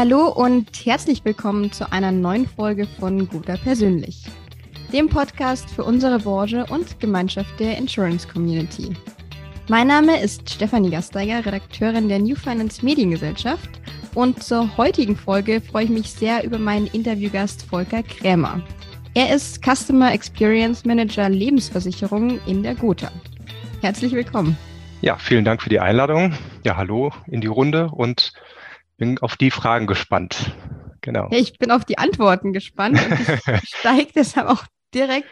Hallo und herzlich willkommen zu einer neuen Folge von Guter Persönlich, dem Podcast für unsere Branche und Gemeinschaft der Insurance Community. Mein Name ist Stefanie Gasteiger, Redakteurin der New Finance Mediengesellschaft und zur heutigen Folge freue ich mich sehr über meinen Interviewgast Volker Krämer. Er ist Customer Experience Manager Lebensversicherung in der Gotha. Herzlich willkommen. Ja, vielen Dank für die Einladung. Ja, hallo in die Runde und bin auf die Fragen gespannt. Genau. Ja, ich bin auf die Antworten gespannt und ich steige deshalb auch direkt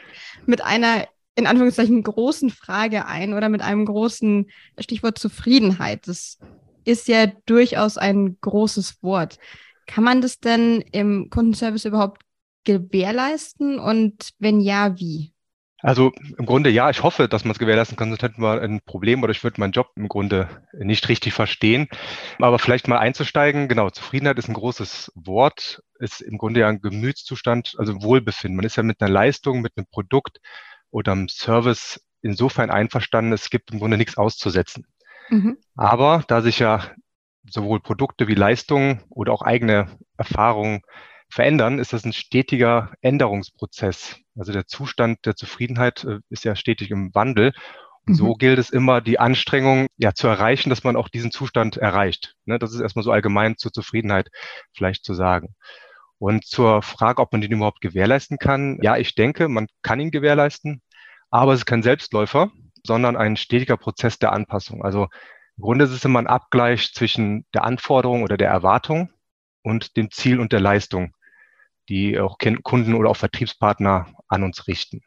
mit einer in Anführungszeichen großen Frage ein oder mit einem großen Stichwort Zufriedenheit. Das ist ja durchaus ein großes Wort. Kann man das denn im Kundenservice überhaupt gewährleisten und wenn ja, wie? Also im Grunde ja, ich hoffe, dass man es gewährleisten kann, sonst hätten wir ein Problem oder ich würde meinen Job im Grunde nicht richtig verstehen. Aber vielleicht mal einzusteigen, genau, Zufriedenheit ist ein großes Wort, ist im Grunde ja ein Gemütszustand, also Wohlbefinden. Man ist ja mit einer Leistung, mit einem Produkt oder einem Service insofern einverstanden, es gibt im Grunde nichts auszusetzen. Mhm. Aber da sich ja sowohl Produkte wie Leistungen oder auch eigene Erfahrungen verändern, ist das ein stetiger Änderungsprozess. Also der Zustand der Zufriedenheit äh, ist ja stetig im Wandel. Und so mhm. gilt es immer, die Anstrengung ja zu erreichen, dass man auch diesen Zustand erreicht. Ne, das ist erstmal so allgemein zur Zufriedenheit vielleicht zu sagen. Und zur Frage, ob man den überhaupt gewährleisten kann. Ja, ich denke, man kann ihn gewährleisten, aber es ist kein Selbstläufer, sondern ein stetiger Prozess der Anpassung. Also im Grunde ist es immer ein Abgleich zwischen der Anforderung oder der Erwartung und dem Ziel und der Leistung die auch Kunden oder auch Vertriebspartner an uns richten.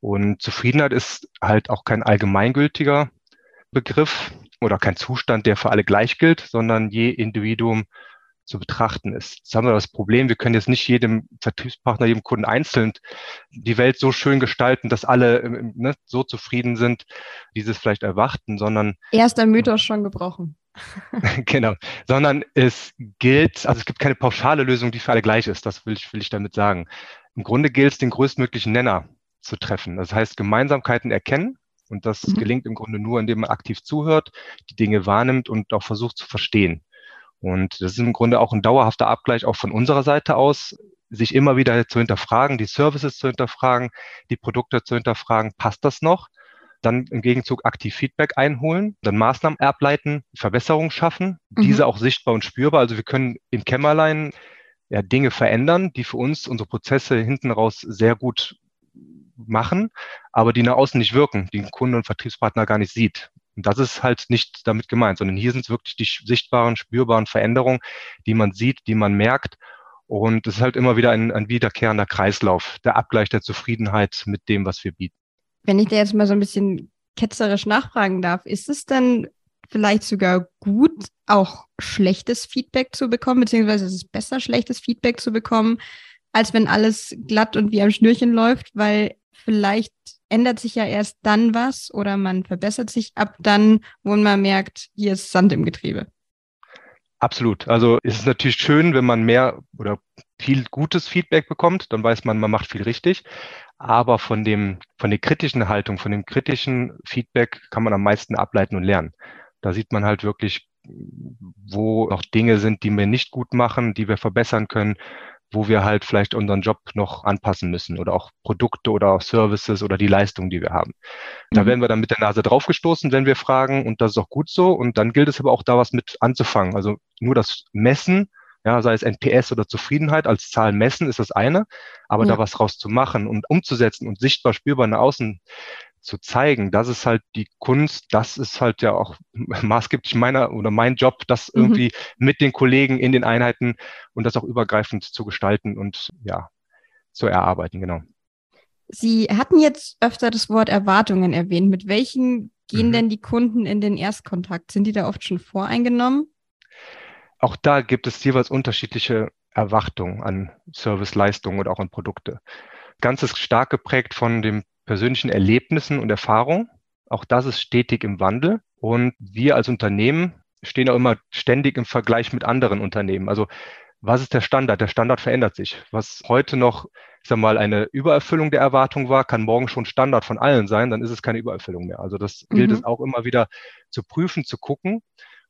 Und Zufriedenheit ist halt auch kein allgemeingültiger Begriff oder kein Zustand, der für alle gleich gilt, sondern je Individuum zu betrachten ist. Jetzt haben wir das Problem, wir können jetzt nicht jedem Vertriebspartner, jedem Kunden einzeln die Welt so schön gestalten, dass alle ähm, ne, so zufrieden sind, dieses vielleicht erwarten, sondern. Erster Mythos schon gebrochen. genau, sondern es gilt, also es gibt keine pauschale Lösung, die für alle gleich ist, das will ich, will ich damit sagen. Im Grunde gilt es, den größtmöglichen Nenner zu treffen. Das heißt, Gemeinsamkeiten erkennen und das mhm. gelingt im Grunde nur, indem man aktiv zuhört, die Dinge wahrnimmt und auch versucht zu verstehen. Und das ist im Grunde auch ein dauerhafter Abgleich auch von unserer Seite aus, sich immer wieder zu hinterfragen, die Services zu hinterfragen, die Produkte zu hinterfragen, passt das noch? Dann im Gegenzug aktiv Feedback einholen, dann Maßnahmen ableiten, Verbesserungen schaffen, mhm. diese auch sichtbar und spürbar. Also wir können im Kämmerlein ja, Dinge verändern, die für uns unsere Prozesse hinten raus sehr gut machen, aber die nach außen nicht wirken, die ein Kunde und Vertriebspartner gar nicht sieht. Und das ist halt nicht damit gemeint, sondern hier sind es wirklich die sichtbaren, spürbaren Veränderungen, die man sieht, die man merkt. Und es ist halt immer wieder ein, ein wiederkehrender Kreislauf, der Abgleich der Zufriedenheit mit dem, was wir bieten. Wenn ich da jetzt mal so ein bisschen ketzerisch nachfragen darf, ist es dann vielleicht sogar gut, auch schlechtes Feedback zu bekommen, beziehungsweise ist es besser, schlechtes Feedback zu bekommen, als wenn alles glatt und wie am Schnürchen läuft, weil vielleicht ändert sich ja erst dann was oder man verbessert sich ab dann, wo man merkt, hier ist Sand im Getriebe. Absolut. Also es ist natürlich schön, wenn man mehr oder viel gutes Feedback bekommt, dann weiß man, man macht viel richtig. Aber von dem, von der kritischen Haltung, von dem kritischen Feedback kann man am meisten ableiten und lernen. Da sieht man halt wirklich, wo noch Dinge sind, die wir nicht gut machen, die wir verbessern können, wo wir halt vielleicht unseren Job noch anpassen müssen oder auch Produkte oder auch Services oder die Leistung, die wir haben. Da mhm. werden wir dann mit der Nase draufgestoßen, wenn wir fragen und das ist auch gut so. Und dann gilt es aber auch da was mit anzufangen. Also nur das Messen, ja, sei es NPS oder Zufriedenheit als Zahl messen, ist das eine. Aber ja. da was rauszumachen und umzusetzen und sichtbar spürbar nach außen zu zeigen, das ist halt die Kunst, das ist halt ja auch maßgeblich meiner oder mein Job, das mhm. irgendwie mit den Kollegen in den Einheiten und das auch übergreifend zu gestalten und ja, zu erarbeiten, genau. Sie hatten jetzt öfter das Wort Erwartungen erwähnt. Mit welchen gehen mhm. denn die Kunden in den Erstkontakt? Sind die da oft schon voreingenommen? Auch da gibt es jeweils unterschiedliche Erwartungen an Serviceleistungen oder auch an Produkte. Ganz ist stark geprägt von dem persönlichen Erlebnissen und Erfahrungen. Auch das ist stetig im Wandel. Und wir als Unternehmen stehen auch immer ständig im Vergleich mit anderen Unternehmen. Also was ist der Standard? Der Standard verändert sich. Was heute noch, ich sag mal, eine Übererfüllung der Erwartung war, kann morgen schon Standard von allen sein, dann ist es keine Übererfüllung mehr. Also das gilt mhm. es auch immer wieder zu prüfen, zu gucken.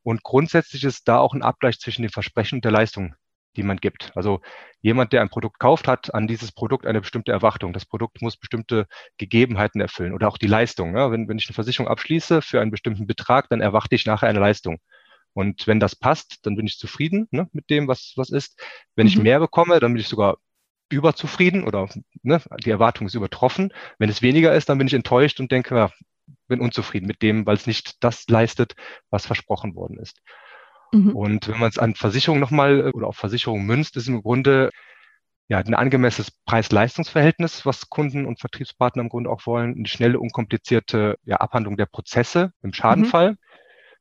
Und grundsätzlich ist da auch ein Abgleich zwischen dem Versprechen und der Leistung die man gibt. Also jemand, der ein Produkt kauft, hat an dieses Produkt eine bestimmte Erwartung. Das Produkt muss bestimmte Gegebenheiten erfüllen oder auch die Leistung. Ja, wenn, wenn ich eine Versicherung abschließe für einen bestimmten Betrag, dann erwarte ich nachher eine Leistung. Und wenn das passt, dann bin ich zufrieden ne, mit dem, was, was ist. Wenn mhm. ich mehr bekomme, dann bin ich sogar überzufrieden oder ne, die Erwartung ist übertroffen. Wenn es weniger ist, dann bin ich enttäuscht und denke, ja, bin unzufrieden mit dem, weil es nicht das leistet, was versprochen worden ist. Mhm. Und wenn man es an Versicherungen nochmal äh, oder auf Versicherungen münzt, ist im Grunde ja, ein angemessenes Preis-Leistungs-Verhältnis, was Kunden und Vertriebspartner im Grunde auch wollen, eine schnelle, unkomplizierte ja, Abhandlung der Prozesse im Schadenfall. Mhm.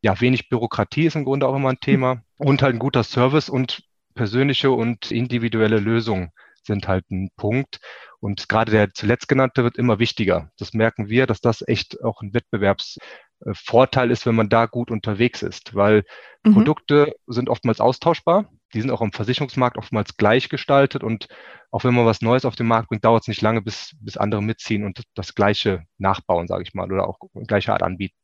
Ja, wenig Bürokratie ist im Grunde auch immer ein Thema und halt ein guter Service und persönliche und individuelle Lösungen sind halt ein Punkt. Und gerade der zuletzt genannte wird immer wichtiger. Das merken wir, dass das echt auch ein Wettbewerbsvorteil ist, wenn man da gut unterwegs ist, weil mhm. Produkte sind oftmals austauschbar. Die sind auch im Versicherungsmarkt oftmals gleich gestaltet und auch wenn man was Neues auf den Markt bringt, dauert es nicht lange, bis, bis andere mitziehen und das Gleiche nachbauen, sage ich mal, oder auch gleiche Art anbieten.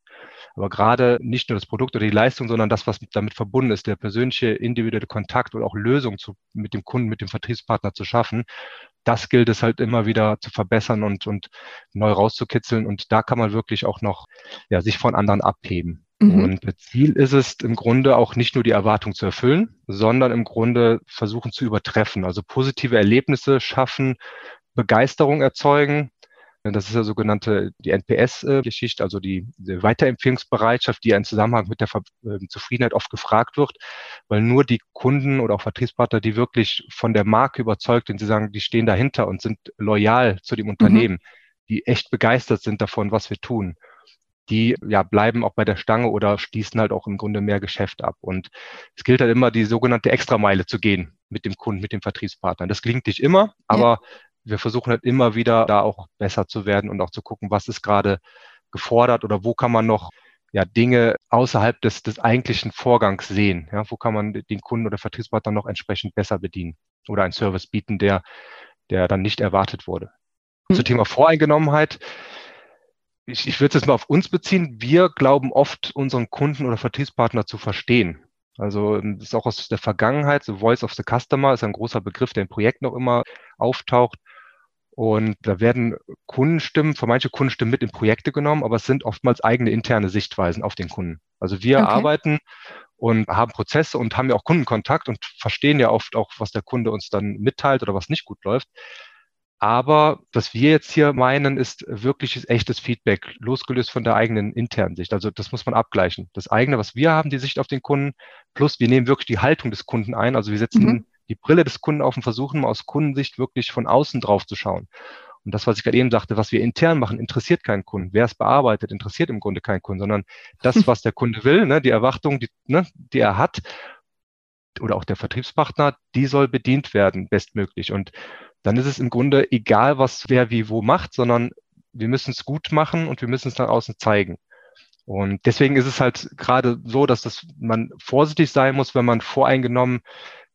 Aber gerade nicht nur das Produkt oder die Leistung, sondern das, was damit verbunden ist, der persönliche, individuelle Kontakt oder auch Lösung zu, mit dem Kunden, mit dem Vertriebspartner zu schaffen, das gilt es halt immer wieder zu verbessern und, und neu rauszukitzeln. Und da kann man wirklich auch noch ja, sich von anderen abheben. Mhm. Und das Ziel ist es im Grunde auch nicht nur die Erwartung zu erfüllen, sondern im Grunde versuchen zu übertreffen. Also positive Erlebnisse schaffen, Begeisterung erzeugen das ist ja sogenannte die NPS-Geschichte, also die, die Weiterempfehlungsbereitschaft, die ja im Zusammenhang mit der Ver äh, Zufriedenheit oft gefragt wird, weil nur die Kunden oder auch Vertriebspartner, die wirklich von der Marke überzeugt sind, sie sagen, die stehen dahinter und sind loyal zu dem mhm. Unternehmen, die echt begeistert sind davon, was wir tun, die ja bleiben auch bei der Stange oder schließen halt auch im Grunde mehr Geschäft ab. Und es gilt halt immer, die sogenannte Extrameile zu gehen mit dem Kunden, mit dem Vertriebspartner. Das klingt nicht immer, aber ja wir versuchen halt immer wieder da auch besser zu werden und auch zu gucken, was ist gerade gefordert oder wo kann man noch ja, Dinge außerhalb des, des eigentlichen Vorgangs sehen. Ja, wo kann man den Kunden oder Vertriebspartner noch entsprechend besser bedienen oder einen Service bieten, der, der dann nicht erwartet wurde. Mhm. Zum Thema Voreingenommenheit. Ich, ich würde es jetzt mal auf uns beziehen. Wir glauben oft, unseren Kunden oder Vertriebspartner zu verstehen. Also das ist auch aus der Vergangenheit, so Voice of the Customer ist ein großer Begriff, der in Projekten auch immer auftaucht. Und da werden Kundenstimmen, für manche Kundenstimmen mit in Projekte genommen, aber es sind oftmals eigene interne Sichtweisen auf den Kunden. Also wir okay. arbeiten und haben Prozesse und haben ja auch Kundenkontakt und verstehen ja oft auch, was der Kunde uns dann mitteilt oder was nicht gut läuft. Aber was wir jetzt hier meinen, ist wirkliches echtes Feedback, losgelöst von der eigenen internen Sicht. Also das muss man abgleichen. Das eigene, was wir haben, die Sicht auf den Kunden, plus wir nehmen wirklich die Haltung des Kunden ein. Also wir setzen mhm die Brille des Kunden auf und versuchen aus Kundensicht wirklich von außen drauf zu schauen. Und das, was ich gerade eben sagte, was wir intern machen, interessiert keinen Kunden. Wer es bearbeitet, interessiert im Grunde keinen Kunden, sondern das, was der Kunde will, ne, die Erwartung, die, ne, die er hat, oder auch der Vertriebspartner, die soll bedient werden, bestmöglich. Und dann ist es im Grunde egal, was wer wie wo macht, sondern wir müssen es gut machen und wir müssen es nach außen zeigen. Und deswegen ist es halt gerade so, dass das, man vorsichtig sein muss, wenn man voreingenommen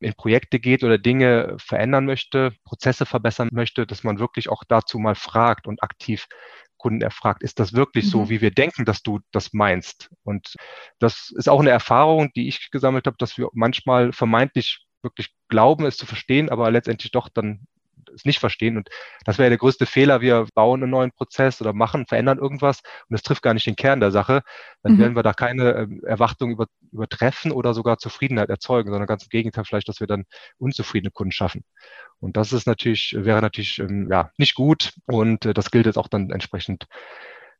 in Projekte geht oder Dinge verändern möchte, Prozesse verbessern möchte, dass man wirklich auch dazu mal fragt und aktiv Kunden erfragt, ist das wirklich mhm. so, wie wir denken, dass du das meinst? Und das ist auch eine Erfahrung, die ich gesammelt habe, dass wir manchmal vermeintlich wirklich glauben, es zu verstehen, aber letztendlich doch dann es nicht verstehen. Und das wäre der größte Fehler. Wir bauen einen neuen Prozess oder machen, verändern irgendwas und es trifft gar nicht den Kern der Sache. Dann mhm. werden wir da keine äh, Erwartung über, übertreffen oder sogar Zufriedenheit erzeugen, sondern ganz im Gegenteil vielleicht, dass wir dann unzufriedene Kunden schaffen. Und das ist natürlich, wäre natürlich ähm, ja, nicht gut und äh, das gilt jetzt auch dann entsprechend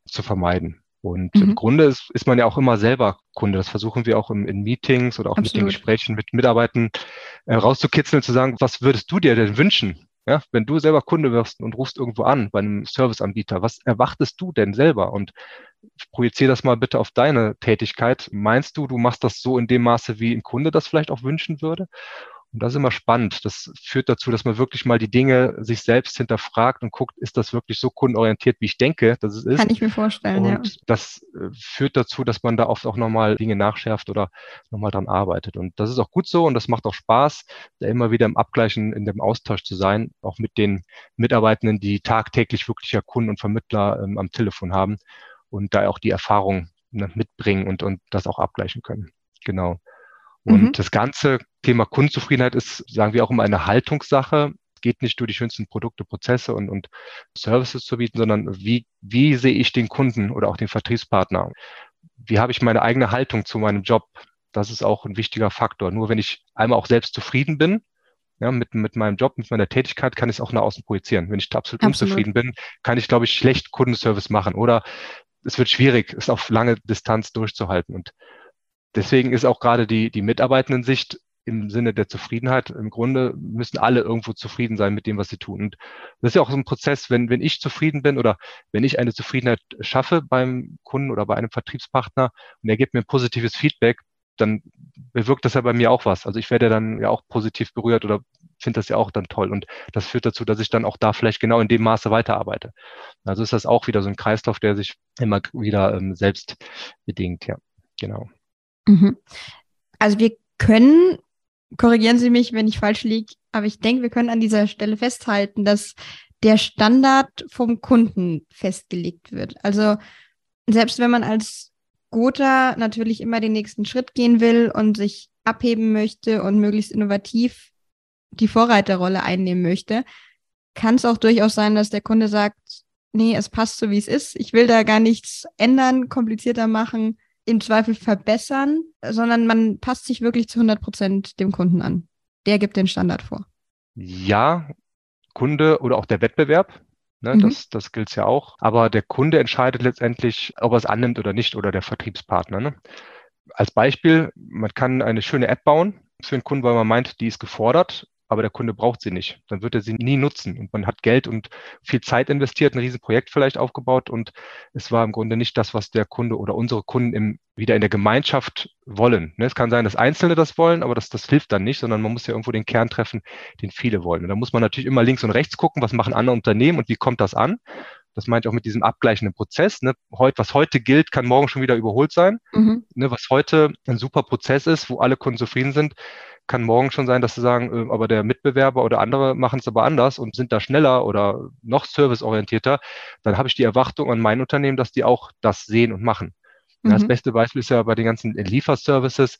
zu vermeiden. Und mhm. im Grunde ist, ist man ja auch immer selber Kunde. Das versuchen wir auch im, in Meetings oder auch Absolut. mit den Gesprächen mit Mitarbeitern äh, rauszukitzeln, zu sagen, was würdest du dir denn wünschen? Ja, wenn du selber Kunde wirst und rufst irgendwo an bei einem Serviceanbieter, was erwartest du denn selber? Und projizier das mal bitte auf deine Tätigkeit. Meinst du, du machst das so in dem Maße, wie ein Kunde das vielleicht auch wünschen würde? Und das ist immer spannend. Das führt dazu, dass man wirklich mal die Dinge sich selbst hinterfragt und guckt, ist das wirklich so kundenorientiert, wie ich denke, dass es ist? Kann ich mir vorstellen, und ja. Das äh, führt dazu, dass man da oft auch nochmal Dinge nachschärft oder nochmal dran arbeitet. Und das ist auch gut so und das macht auch Spaß, da immer wieder im Abgleichen, in dem Austausch zu sein, auch mit den Mitarbeitenden, die tagtäglich wirklich ja Kunden und Vermittler ähm, am Telefon haben und da auch die Erfahrung ne, mitbringen und, und das auch abgleichen können. Genau. Und mhm. das ganze Thema Kundenzufriedenheit ist, sagen wir auch immer eine Haltungssache. Es geht nicht nur die schönsten Produkte, Prozesse und, und Services zu bieten, sondern wie, wie sehe ich den Kunden oder auch den Vertriebspartner? Wie habe ich meine eigene Haltung zu meinem Job? Das ist auch ein wichtiger Faktor. Nur wenn ich einmal auch selbst zufrieden bin, ja, mit, mit meinem Job, mit meiner Tätigkeit kann ich es auch nach außen projizieren. Wenn ich absolut, absolut. unzufrieden bin, kann ich, glaube ich, schlecht Kundenservice machen oder es wird schwierig, es auf lange Distanz durchzuhalten. Und deswegen ist auch gerade die, die Mitarbeitenden-Sicht im Sinne der Zufriedenheit, im Grunde müssen alle irgendwo zufrieden sein mit dem, was sie tun. Und das ist ja auch so ein Prozess, wenn, wenn ich zufrieden bin oder wenn ich eine Zufriedenheit schaffe beim Kunden oder bei einem Vertriebspartner und er gibt mir positives Feedback, dann bewirkt das ja bei mir auch was. Also ich werde dann ja auch positiv berührt oder finde das ja auch dann toll. Und das führt dazu, dass ich dann auch da vielleicht genau in dem Maße weiterarbeite. Also ist das auch wieder so ein Kreislauf, der sich immer wieder ähm, selbst bedingt, ja. Genau. Mhm. Also wir können, korrigieren Sie mich, wenn ich falsch liege, aber ich denke, wir können an dieser Stelle festhalten, dass der Standard vom Kunden festgelegt wird. Also selbst wenn man als Gotha natürlich immer den nächsten Schritt gehen will und sich abheben möchte und möglichst innovativ die Vorreiterrolle einnehmen möchte, kann es auch durchaus sein, dass der Kunde sagt, nee, es passt so, wie es ist. Ich will da gar nichts ändern, komplizierter machen, im Zweifel verbessern, sondern man passt sich wirklich zu 100 Prozent dem Kunden an. Der gibt den Standard vor. Ja, Kunde oder auch der Wettbewerb. Ne, mhm. Das, das gilt ja auch. Aber der Kunde entscheidet letztendlich, ob er es annimmt oder nicht oder der Vertriebspartner. Ne? Als Beispiel, man kann eine schöne App bauen für einen Kunden, weil man meint, die ist gefordert aber der Kunde braucht sie nicht. Dann wird er sie nie nutzen. Und man hat Geld und viel Zeit investiert, ein Riesenprojekt vielleicht aufgebaut und es war im Grunde nicht das, was der Kunde oder unsere Kunden im, wieder in der Gemeinschaft wollen. Ne, es kann sein, dass Einzelne das wollen, aber das, das hilft dann nicht, sondern man muss ja irgendwo den Kern treffen, den viele wollen. Und da muss man natürlich immer links und rechts gucken, was machen andere Unternehmen und wie kommt das an. Das meine ich auch mit diesem abgleichenden Prozess. Ne? Heut, was heute gilt, kann morgen schon wieder überholt sein. Mhm. Ne, was heute ein super Prozess ist, wo alle Kunden zufrieden sind, kann morgen schon sein, dass sie sagen, äh, aber der Mitbewerber oder andere machen es aber anders und sind da schneller oder noch serviceorientierter. Dann habe ich die Erwartung an mein Unternehmen, dass die auch das sehen und machen. Mhm. Das beste Beispiel ist ja bei den ganzen Lieferservices.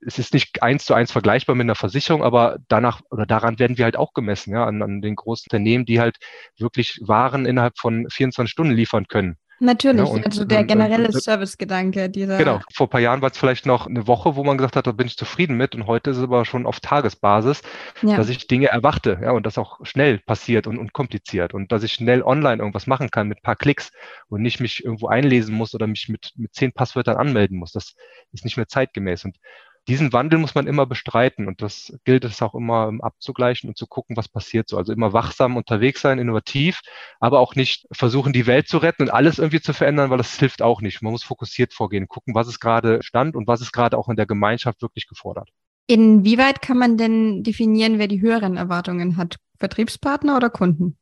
Es ist nicht eins zu eins vergleichbar mit einer Versicherung, aber danach oder daran werden wir halt auch gemessen, ja, an, an den großen Unternehmen, die halt wirklich Waren innerhalb von 24 Stunden liefern können. Natürlich, ja, also der generelle Servicegedanke. Dieser genau, vor ein paar Jahren war es vielleicht noch eine Woche, wo man gesagt hat, da bin ich zufrieden mit und heute ist es aber schon auf Tagesbasis, ja. dass ich Dinge erwarte ja, und das auch schnell passiert und unkompliziert und dass ich schnell online irgendwas machen kann mit ein paar Klicks und nicht mich irgendwo einlesen muss oder mich mit, mit zehn Passwörtern anmelden muss. Das ist nicht mehr zeitgemäß und diesen Wandel muss man immer bestreiten und das gilt es auch immer abzugleichen und zu gucken, was passiert so. Also immer wachsam unterwegs sein, innovativ, aber auch nicht versuchen, die Welt zu retten und alles irgendwie zu verändern, weil das hilft auch nicht. Man muss fokussiert vorgehen, gucken, was ist gerade Stand und was ist gerade auch in der Gemeinschaft wirklich gefordert. Inwieweit kann man denn definieren, wer die höheren Erwartungen hat? Vertriebspartner oder Kunden?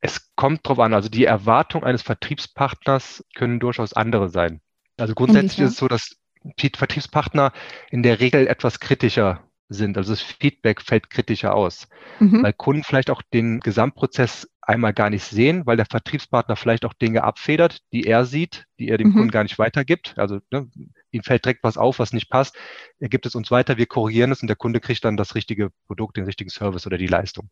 Es kommt drauf an. Also die Erwartungen eines Vertriebspartners können durchaus andere sein. Also grundsätzlich ist es so, dass Vertriebspartner in der Regel etwas kritischer sind. Also das Feedback fällt kritischer aus, mhm. weil Kunden vielleicht auch den Gesamtprozess einmal gar nicht sehen, weil der Vertriebspartner vielleicht auch Dinge abfedert, die er sieht, die er dem mhm. Kunden gar nicht weitergibt. Also ne, ihm fällt direkt was auf, was nicht passt. Er gibt es uns weiter, wir korrigieren es und der Kunde kriegt dann das richtige Produkt, den richtigen Service oder die Leistung.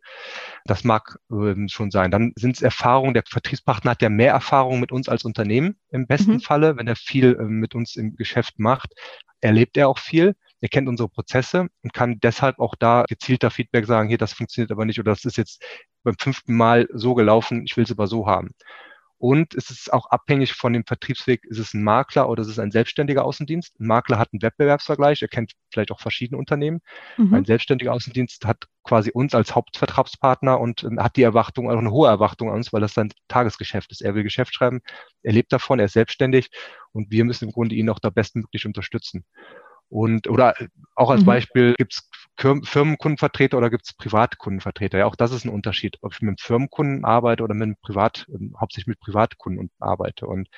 Das mag ähm, schon sein. Dann sind es Erfahrungen, der Vertriebspartner hat ja mehr Erfahrung mit uns als Unternehmen im besten mhm. Falle, wenn er viel ähm, mit uns im Geschäft macht, erlebt er auch viel er kennt unsere Prozesse und kann deshalb auch da gezielter Feedback sagen, hier, das funktioniert aber nicht oder das ist jetzt beim fünften Mal so gelaufen, ich will es aber so haben. Und es ist auch abhängig von dem Vertriebsweg, ist es ein Makler oder ist es ein selbstständiger Außendienst? Ein Makler hat einen Wettbewerbsvergleich, er kennt vielleicht auch verschiedene Unternehmen. Mhm. Ein selbstständiger Außendienst hat quasi uns als Hauptvertragspartner und hat die Erwartung, auch eine hohe Erwartung an uns, weil das sein Tagesgeschäft ist. Er will Geschäft schreiben, er lebt davon, er ist selbstständig und wir müssen im Grunde ihn auch da bestmöglich unterstützen. Und oder auch als mhm. Beispiel gibt es Firmenkundenvertreter oder gibt es Privatkundenvertreter. Ja, auch das ist ein Unterschied, ob ich mit einem Firmenkunden arbeite oder mit einem Privat, ähm, hauptsächlich mit Privatkunden arbeite. Und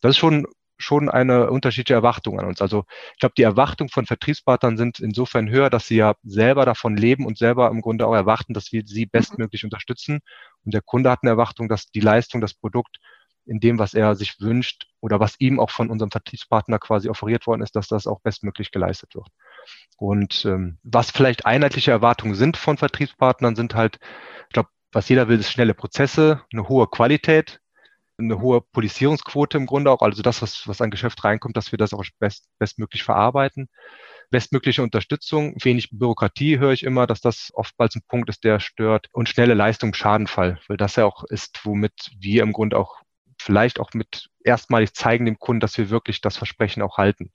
das ist schon schon eine unterschiedliche Erwartung an uns. Also ich glaube, die Erwartungen von Vertriebspartnern sind insofern höher, dass sie ja selber davon leben und selber im Grunde auch erwarten, dass wir sie mhm. bestmöglich unterstützen. Und der Kunde hat eine Erwartung, dass die Leistung, das Produkt in dem, was er sich wünscht oder was ihm auch von unserem Vertriebspartner quasi offeriert worden ist, dass das auch bestmöglich geleistet wird. Und ähm, was vielleicht einheitliche Erwartungen sind von Vertriebspartnern, sind halt, ich glaube, was jeder will, ist schnelle Prozesse, eine hohe Qualität, eine hohe Polisierungsquote im Grunde auch, also das, was, was an Geschäft reinkommt, dass wir das auch best, bestmöglich verarbeiten. Bestmögliche Unterstützung, wenig Bürokratie höre ich immer, dass das oftmals ein Punkt ist, der stört und schnelle Leistung im Schadenfall, weil das ja auch ist, womit wir im Grunde auch vielleicht auch mit erstmalig zeigen dem Kunden, dass wir wirklich das Versprechen auch halten.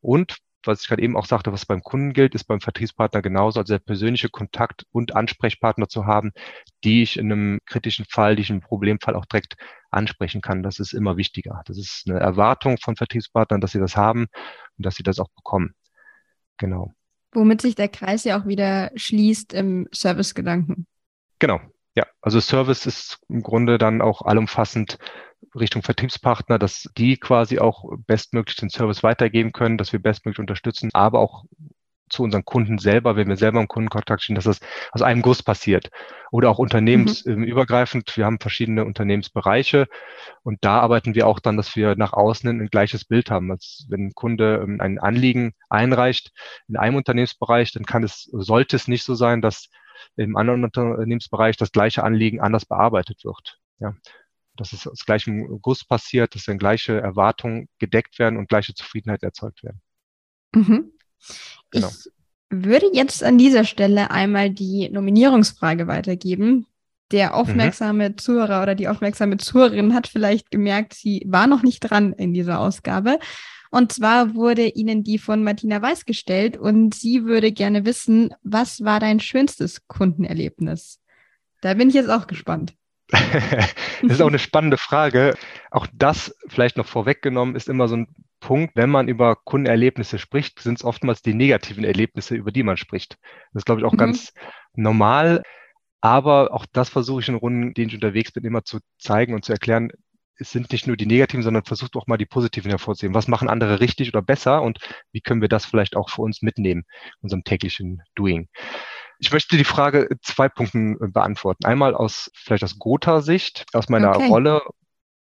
Und was ich gerade eben auch sagte, was beim Kunden gilt, ist beim Vertriebspartner genauso, also der persönliche Kontakt und Ansprechpartner zu haben, die ich in einem kritischen Fall, die ich in einem Problemfall auch direkt ansprechen kann. Das ist immer wichtiger. Das ist eine Erwartung von Vertriebspartnern, dass sie das haben und dass sie das auch bekommen. Genau. Womit sich der Kreis ja auch wieder schließt im Servicegedanken. Genau. Ja, also Service ist im Grunde dann auch allumfassend Richtung Vertriebspartner, dass die quasi auch bestmöglich den Service weitergeben können, dass wir bestmöglich unterstützen, aber auch zu unseren Kunden selber, wenn wir selber im Kundenkontakt stehen, dass das aus einem Guss passiert. Oder auch unternehmensübergreifend. Wir haben verschiedene Unternehmensbereiche und da arbeiten wir auch dann, dass wir nach außen ein gleiches Bild haben. Als wenn ein Kunde ähm, ein Anliegen einreicht in einem Unternehmensbereich, dann kann es, sollte es nicht so sein, dass im anderen Unternehmensbereich das gleiche Anliegen anders bearbeitet wird. Ja dass es aus gleichem Guss passiert, dass dann gleiche Erwartungen gedeckt werden und gleiche Zufriedenheit erzeugt werden. Mhm. Genau. Ich würde jetzt an dieser Stelle einmal die Nominierungsfrage weitergeben. Der aufmerksame mhm. Zuhörer oder die aufmerksame Zuhörerin hat vielleicht gemerkt, sie war noch nicht dran in dieser Ausgabe. Und zwar wurde Ihnen die von Martina Weiß gestellt und sie würde gerne wissen, was war dein schönstes Kundenerlebnis? Da bin ich jetzt auch gespannt. Das ist auch eine spannende Frage. Auch das vielleicht noch vorweggenommen ist immer so ein Punkt, wenn man über Kundenerlebnisse spricht, sind es oftmals die negativen Erlebnisse, über die man spricht. Das ist, glaube ich, auch mhm. ganz normal. Aber auch das versuche ich in Runden, denen ich unterwegs bin, immer zu zeigen und zu erklären. Es sind nicht nur die negativen, sondern versucht auch mal die positiven hervorzuheben. Was machen andere richtig oder besser und wie können wir das vielleicht auch für uns mitnehmen, in unserem täglichen Doing? Ich möchte die Frage zwei Punkten äh, beantworten. Einmal aus vielleicht aus Gotha-Sicht, aus meiner okay. Rolle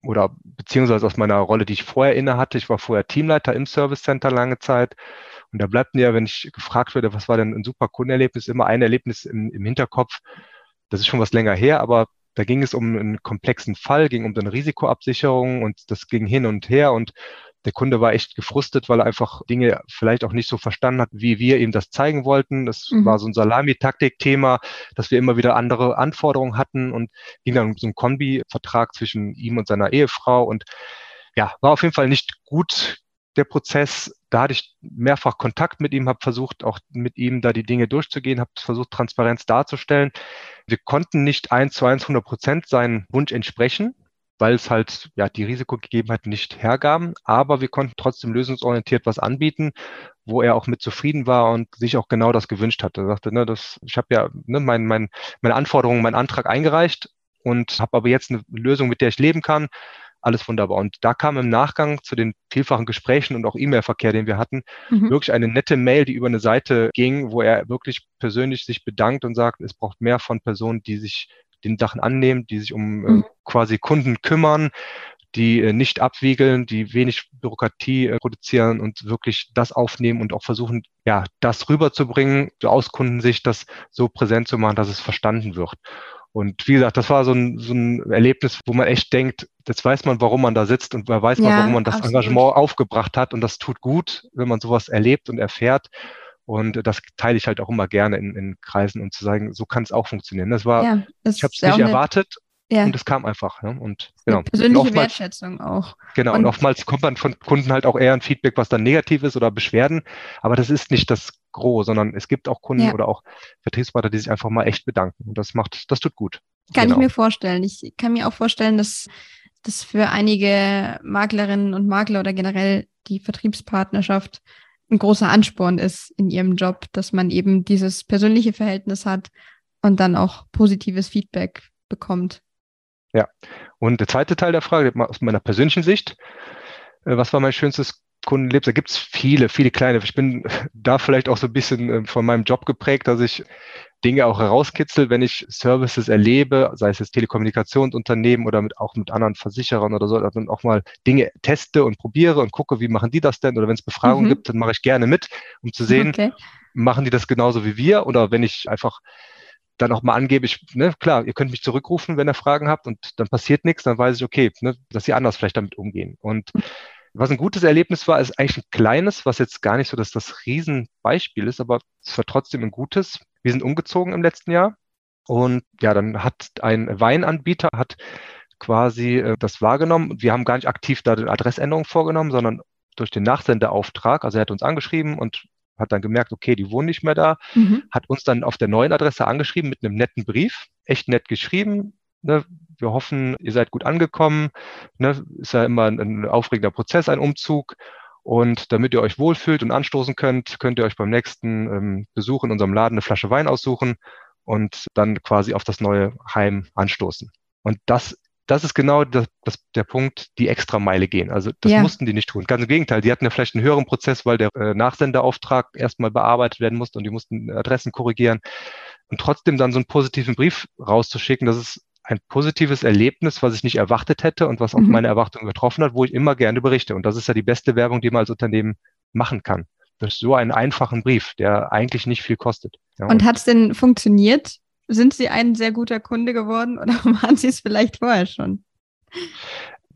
oder beziehungsweise aus meiner Rolle, die ich vorher inne hatte. Ich war vorher Teamleiter im Service Center lange Zeit. Und da bleibt mir, wenn ich gefragt werde, was war denn ein super Kundenerlebnis, immer ein Erlebnis im, im Hinterkopf. Das ist schon was länger her, aber da ging es um einen komplexen Fall, ging um eine Risikoabsicherung und das ging hin und her und der Kunde war echt gefrustet, weil er einfach Dinge vielleicht auch nicht so verstanden hat, wie wir ihm das zeigen wollten. Das mhm. war so ein Salami-Taktik-Thema, dass wir immer wieder andere Anforderungen hatten und ging dann um so einen Kombi-Vertrag zwischen ihm und seiner Ehefrau und ja, war auf jeden Fall nicht gut der Prozess. Da hatte ich mehrfach Kontakt mit ihm, habe versucht, auch mit ihm da die Dinge durchzugehen, habe versucht, Transparenz darzustellen. Wir konnten nicht eins zu eins 100 Prozent seinen Wunsch entsprechen weil es halt ja die Risikogegebenheiten nicht hergaben. Aber wir konnten trotzdem lösungsorientiert was anbieten, wo er auch mit zufrieden war und sich auch genau das gewünscht hatte. Er sagte, ne, das, ich habe ja ne, mein, mein, meine Anforderungen, meinen Antrag eingereicht und habe aber jetzt eine Lösung, mit der ich leben kann. Alles wunderbar. Und da kam im Nachgang zu den vielfachen Gesprächen und auch E-Mail-Verkehr, den wir hatten, mhm. wirklich eine nette Mail, die über eine Seite ging, wo er wirklich persönlich sich bedankt und sagt, es braucht mehr von Personen, die sich den Sachen annehmen, die sich um äh, mhm. quasi Kunden kümmern, die äh, nicht abwiegeln, die wenig Bürokratie äh, produzieren und wirklich das aufnehmen und auch versuchen, ja, das rüberzubringen, aus Kundensicht, das so präsent zu machen, dass es verstanden wird. Und wie gesagt, das war so ein, so ein Erlebnis, wo man echt denkt, jetzt weiß man, warum man da sitzt und man weiß man, ja, warum man das absolut. Engagement aufgebracht hat. Und das tut gut, wenn man sowas erlebt und erfährt. Und das teile ich halt auch immer gerne in, in Kreisen, um zu sagen, so kann es auch funktionieren. Das war, ja, das ich habe es nicht erwartet ja. und es kam einfach. Ja, und genau. persönliche und Wertschätzung auch. Genau, und, und oftmals kommt man von Kunden halt auch eher ein Feedback, was dann negativ ist oder Beschwerden. Aber das ist nicht das Gros, sondern es gibt auch Kunden ja. oder auch Vertriebspartner, die sich einfach mal echt bedanken. Und das macht, das tut gut. Kann genau. ich mir vorstellen. Ich kann mir auch vorstellen, dass das für einige Maklerinnen und Makler oder generell die Vertriebspartnerschaft ein großer Ansporn ist in ihrem Job, dass man eben dieses persönliche Verhältnis hat und dann auch positives Feedback bekommt. Ja, und der zweite Teil der Frage aus meiner persönlichen Sicht, äh, was war mein schönstes Kundenlebens? Da gibt es viele, viele kleine. Ich bin da vielleicht auch so ein bisschen äh, von meinem Job geprägt, dass ich Dinge auch herauskitzel, wenn ich Services erlebe, sei es jetzt Telekommunikationsunternehmen oder mit, auch mit anderen Versicherern oder so, dann auch mal Dinge teste und probiere und gucke, wie machen die das denn? Oder wenn es Befragungen mhm. gibt, dann mache ich gerne mit, um zu sehen, okay. machen die das genauso wie wir? Oder wenn ich einfach dann auch mal angebe, ich, ne, klar, ihr könnt mich zurückrufen, wenn ihr Fragen habt und dann passiert nichts, dann weiß ich, okay, ne, dass sie anders vielleicht damit umgehen. Und was ein gutes Erlebnis war, ist eigentlich ein kleines, was jetzt gar nicht so dass das Riesenbeispiel ist, aber es war trotzdem ein gutes. Wir sind umgezogen im letzten Jahr und ja, dann hat ein Weinanbieter hat quasi äh, das wahrgenommen. Wir haben gar nicht aktiv da eine Adressänderung vorgenommen, sondern durch den Nachsenderauftrag, also er hat uns angeschrieben und hat dann gemerkt, okay, die wohnen nicht mehr da, mhm. hat uns dann auf der neuen Adresse angeschrieben mit einem netten Brief, echt nett geschrieben. Ne? Wir hoffen, ihr seid gut angekommen. Ne? Ist ja immer ein, ein aufregender Prozess, ein Umzug. Und damit ihr euch wohlfühlt und anstoßen könnt, könnt ihr euch beim nächsten ähm, Besuch in unserem Laden eine Flasche Wein aussuchen und dann quasi auf das neue Heim anstoßen. Und das das ist genau das, das, der Punkt, die extra Meile gehen. Also das ja. mussten die nicht tun. Ganz im Gegenteil, die hatten ja vielleicht einen höheren Prozess, weil der äh, Nachsenderauftrag erstmal bearbeitet werden musste und die mussten Adressen korrigieren. Und trotzdem dann so einen positiven Brief rauszuschicken, das ist ein positives Erlebnis, was ich nicht erwartet hätte und was auch mhm. meine Erwartungen übertroffen hat, wo ich immer gerne berichte. Und das ist ja die beste Werbung, die man als Unternehmen machen kann. Durch so einen einfachen Brief, der eigentlich nicht viel kostet. Ja, und, und hat es denn funktioniert? Sind Sie ein sehr guter Kunde geworden oder waren Sie es vielleicht vorher schon?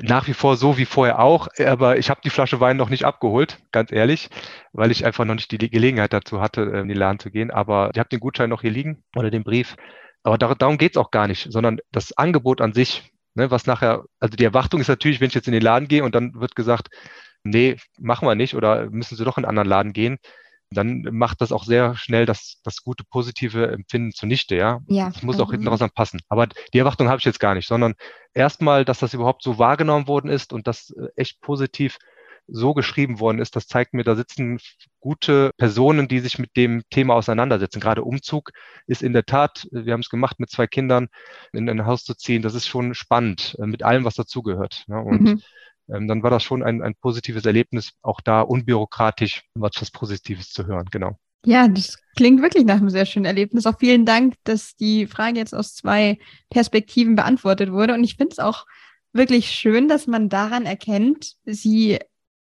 Nach wie vor so wie vorher auch, aber ich habe die Flasche Wein noch nicht abgeholt, ganz ehrlich, weil ich einfach noch nicht die Gelegenheit dazu hatte, in die Laden zu gehen. Aber ich habe den Gutschein noch hier liegen oder den Brief. Aber dar darum geht's auch gar nicht, sondern das Angebot an sich, ne, was nachher, also die Erwartung ist natürlich, wenn ich jetzt in den Laden gehe und dann wird gesagt, nee, machen wir nicht oder müssen Sie doch in einen anderen Laden gehen, dann macht das auch sehr schnell das, das gute positive Empfinden zunichte, ja. Ja. Das muss auch hinten mhm. raus dann passen. Aber die Erwartung habe ich jetzt gar nicht, sondern erstmal, dass das überhaupt so wahrgenommen worden ist und das äh, echt positiv so geschrieben worden ist, das zeigt mir, da sitzen gute Personen, die sich mit dem Thema auseinandersetzen. Gerade Umzug ist in der Tat, wir haben es gemacht, mit zwei Kindern in ein Haus zu ziehen. Das ist schon spannend, äh, mit allem, was dazugehört. Ne? Und mhm ähm, dann war das schon ein, ein positives Erlebnis, auch da unbürokratisch was Positives zu hören, genau. Ja, das klingt wirklich nach einem sehr schönen Erlebnis. Auch vielen Dank, dass die Frage jetzt aus zwei Perspektiven beantwortet wurde. Und ich finde es auch wirklich schön, dass man daran erkennt, sie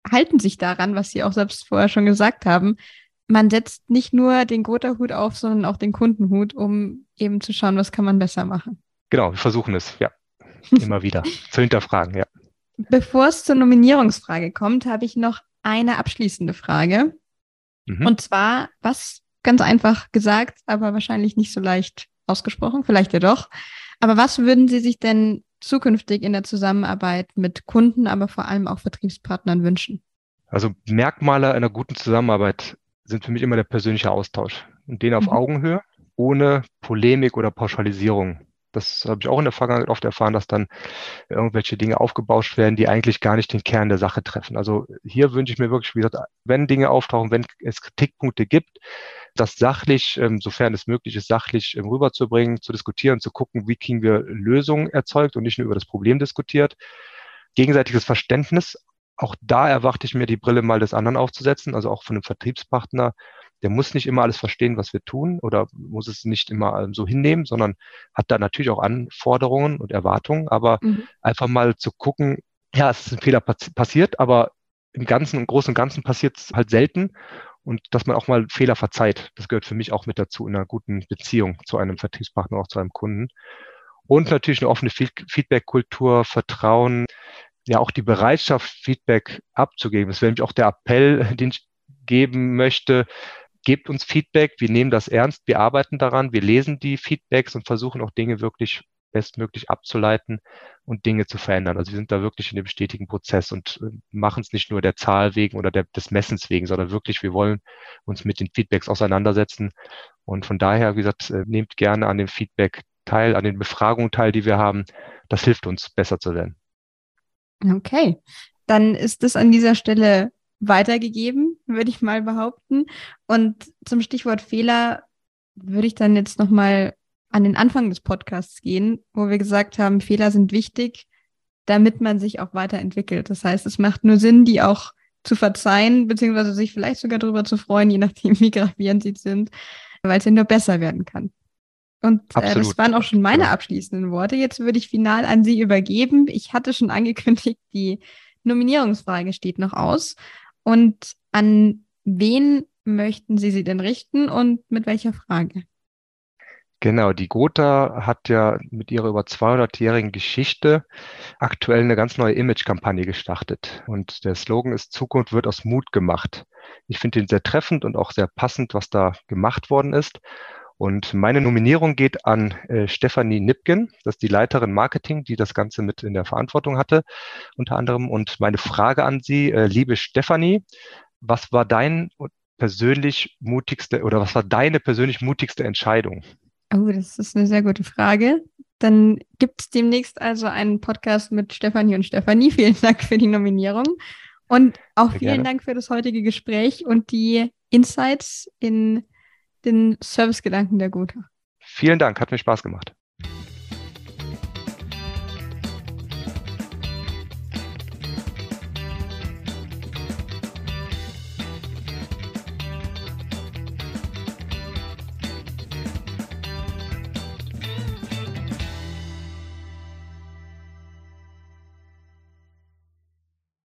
halten sich daran, was sie auch selbst vorher schon gesagt haben. Man setzt nicht nur den Gotha-Hut auf, sondern auch den Kundenhut, um eben zu schauen, was kann man besser machen. Genau, wir versuchen es, ja. Immer wieder zu hinterfragen, ja. Bevor es zur Nominierungsfrage kommt, habe ich noch eine abschließende Frage. Mhm. Und zwar, was ganz einfach gesagt, aber wahrscheinlich nicht so leicht ausgesprochen, vielleicht ja doch. Aber was würden Sie sich denn zukünftig in der Zusammenarbeit mit Kunden, aber vor allem auch Vertriebspartnern wünschen? Also Merkmale einer guten Zusammenarbeit sind für mich immer der persönliche Austausch und den auf mhm. Augenhöhe, ohne Polemik oder Pauschalisierung. Das habe ich auch in der Vergangenheit oft erfahren, dass dann irgendwelche Dinge aufgebauscht werden, die eigentlich gar nicht den Kern der Sache treffen. Also hier wünsche ich mir wirklich, wie gesagt, wenn Dinge auftauchen, wenn es Kritikpunkte gibt, das sachlich, ähm, sofern es möglich ist, sachlich ähm, rüberzubringen, zu diskutieren, zu gucken, wie kriegen wir Lösungen erzeugt und nicht nur über das Problem diskutiert. Gegenseitiges Verständnis, auch da erwarte ich mir die Brille mal des anderen aufzusetzen, also auch von einem Vertriebspartner der muss nicht immer alles verstehen, was wir tun oder muss es nicht immer ähm, so hinnehmen, sondern hat da natürlich auch Anforderungen und Erwartungen, aber mhm. einfach mal zu gucken, ja, es ist ein Fehler passiert, aber im Ganzen, im Großen und Ganzen passiert es halt selten und dass man auch mal Fehler verzeiht. Das gehört für mich auch mit dazu in einer guten Beziehung zu einem Vertriebspartner, auch zu einem Kunden. Und natürlich eine offene Feedback-Kultur, Vertrauen, ja auch die Bereitschaft, Feedback abzugeben. Das wäre nämlich auch der Appell, den ich geben möchte, gebt uns Feedback, wir nehmen das ernst, wir arbeiten daran, wir lesen die Feedbacks und versuchen auch Dinge wirklich bestmöglich abzuleiten und Dinge zu verändern. Also wir sind da wirklich in dem stetigen Prozess und äh, machen es nicht nur der Zahl wegen oder der, des Messens wegen, sondern wirklich, wir wollen uns mit den Feedbacks auseinandersetzen. Und von daher, wie gesagt, äh, nehmt gerne an dem Feedback teil, an den Befragungen teil, die wir haben. Das hilft uns, besser zu werden. Okay, dann ist es an dieser Stelle weitergegeben, würde ich mal behaupten. Und zum Stichwort Fehler würde ich dann jetzt nochmal an den Anfang des Podcasts gehen, wo wir gesagt haben, Fehler sind wichtig, damit man sich auch weiterentwickelt. Das heißt, es macht nur Sinn, die auch zu verzeihen, beziehungsweise sich vielleicht sogar darüber zu freuen, je nachdem, wie gravierend sie sind, weil es ja nur besser werden kann. Und äh, das waren auch schon meine abschließenden Worte. Jetzt würde ich final an Sie übergeben. Ich hatte schon angekündigt, die Nominierungsfrage steht noch aus. Und an wen möchten Sie sie denn richten und mit welcher Frage? Genau, die Gotha hat ja mit ihrer über 200-jährigen Geschichte aktuell eine ganz neue Image-Kampagne gestartet. Und der Slogan ist Zukunft wird aus Mut gemacht. Ich finde ihn sehr treffend und auch sehr passend, was da gemacht worden ist. Und meine Nominierung geht an äh, Stefanie Nipken, das ist die Leiterin Marketing, die das Ganze mit in der Verantwortung hatte, unter anderem. Und meine Frage an Sie, äh, liebe Stefanie, was war dein persönlich mutigste oder was war deine persönlich mutigste Entscheidung? Oh, das ist eine sehr gute Frage. Dann gibt es demnächst also einen Podcast mit Stefanie und Stefanie. Vielen Dank für die Nominierung. Und auch sehr vielen gerne. Dank für das heutige Gespräch und die Insights in den Servicegedanken der Gotha. Vielen Dank, hat mir Spaß gemacht.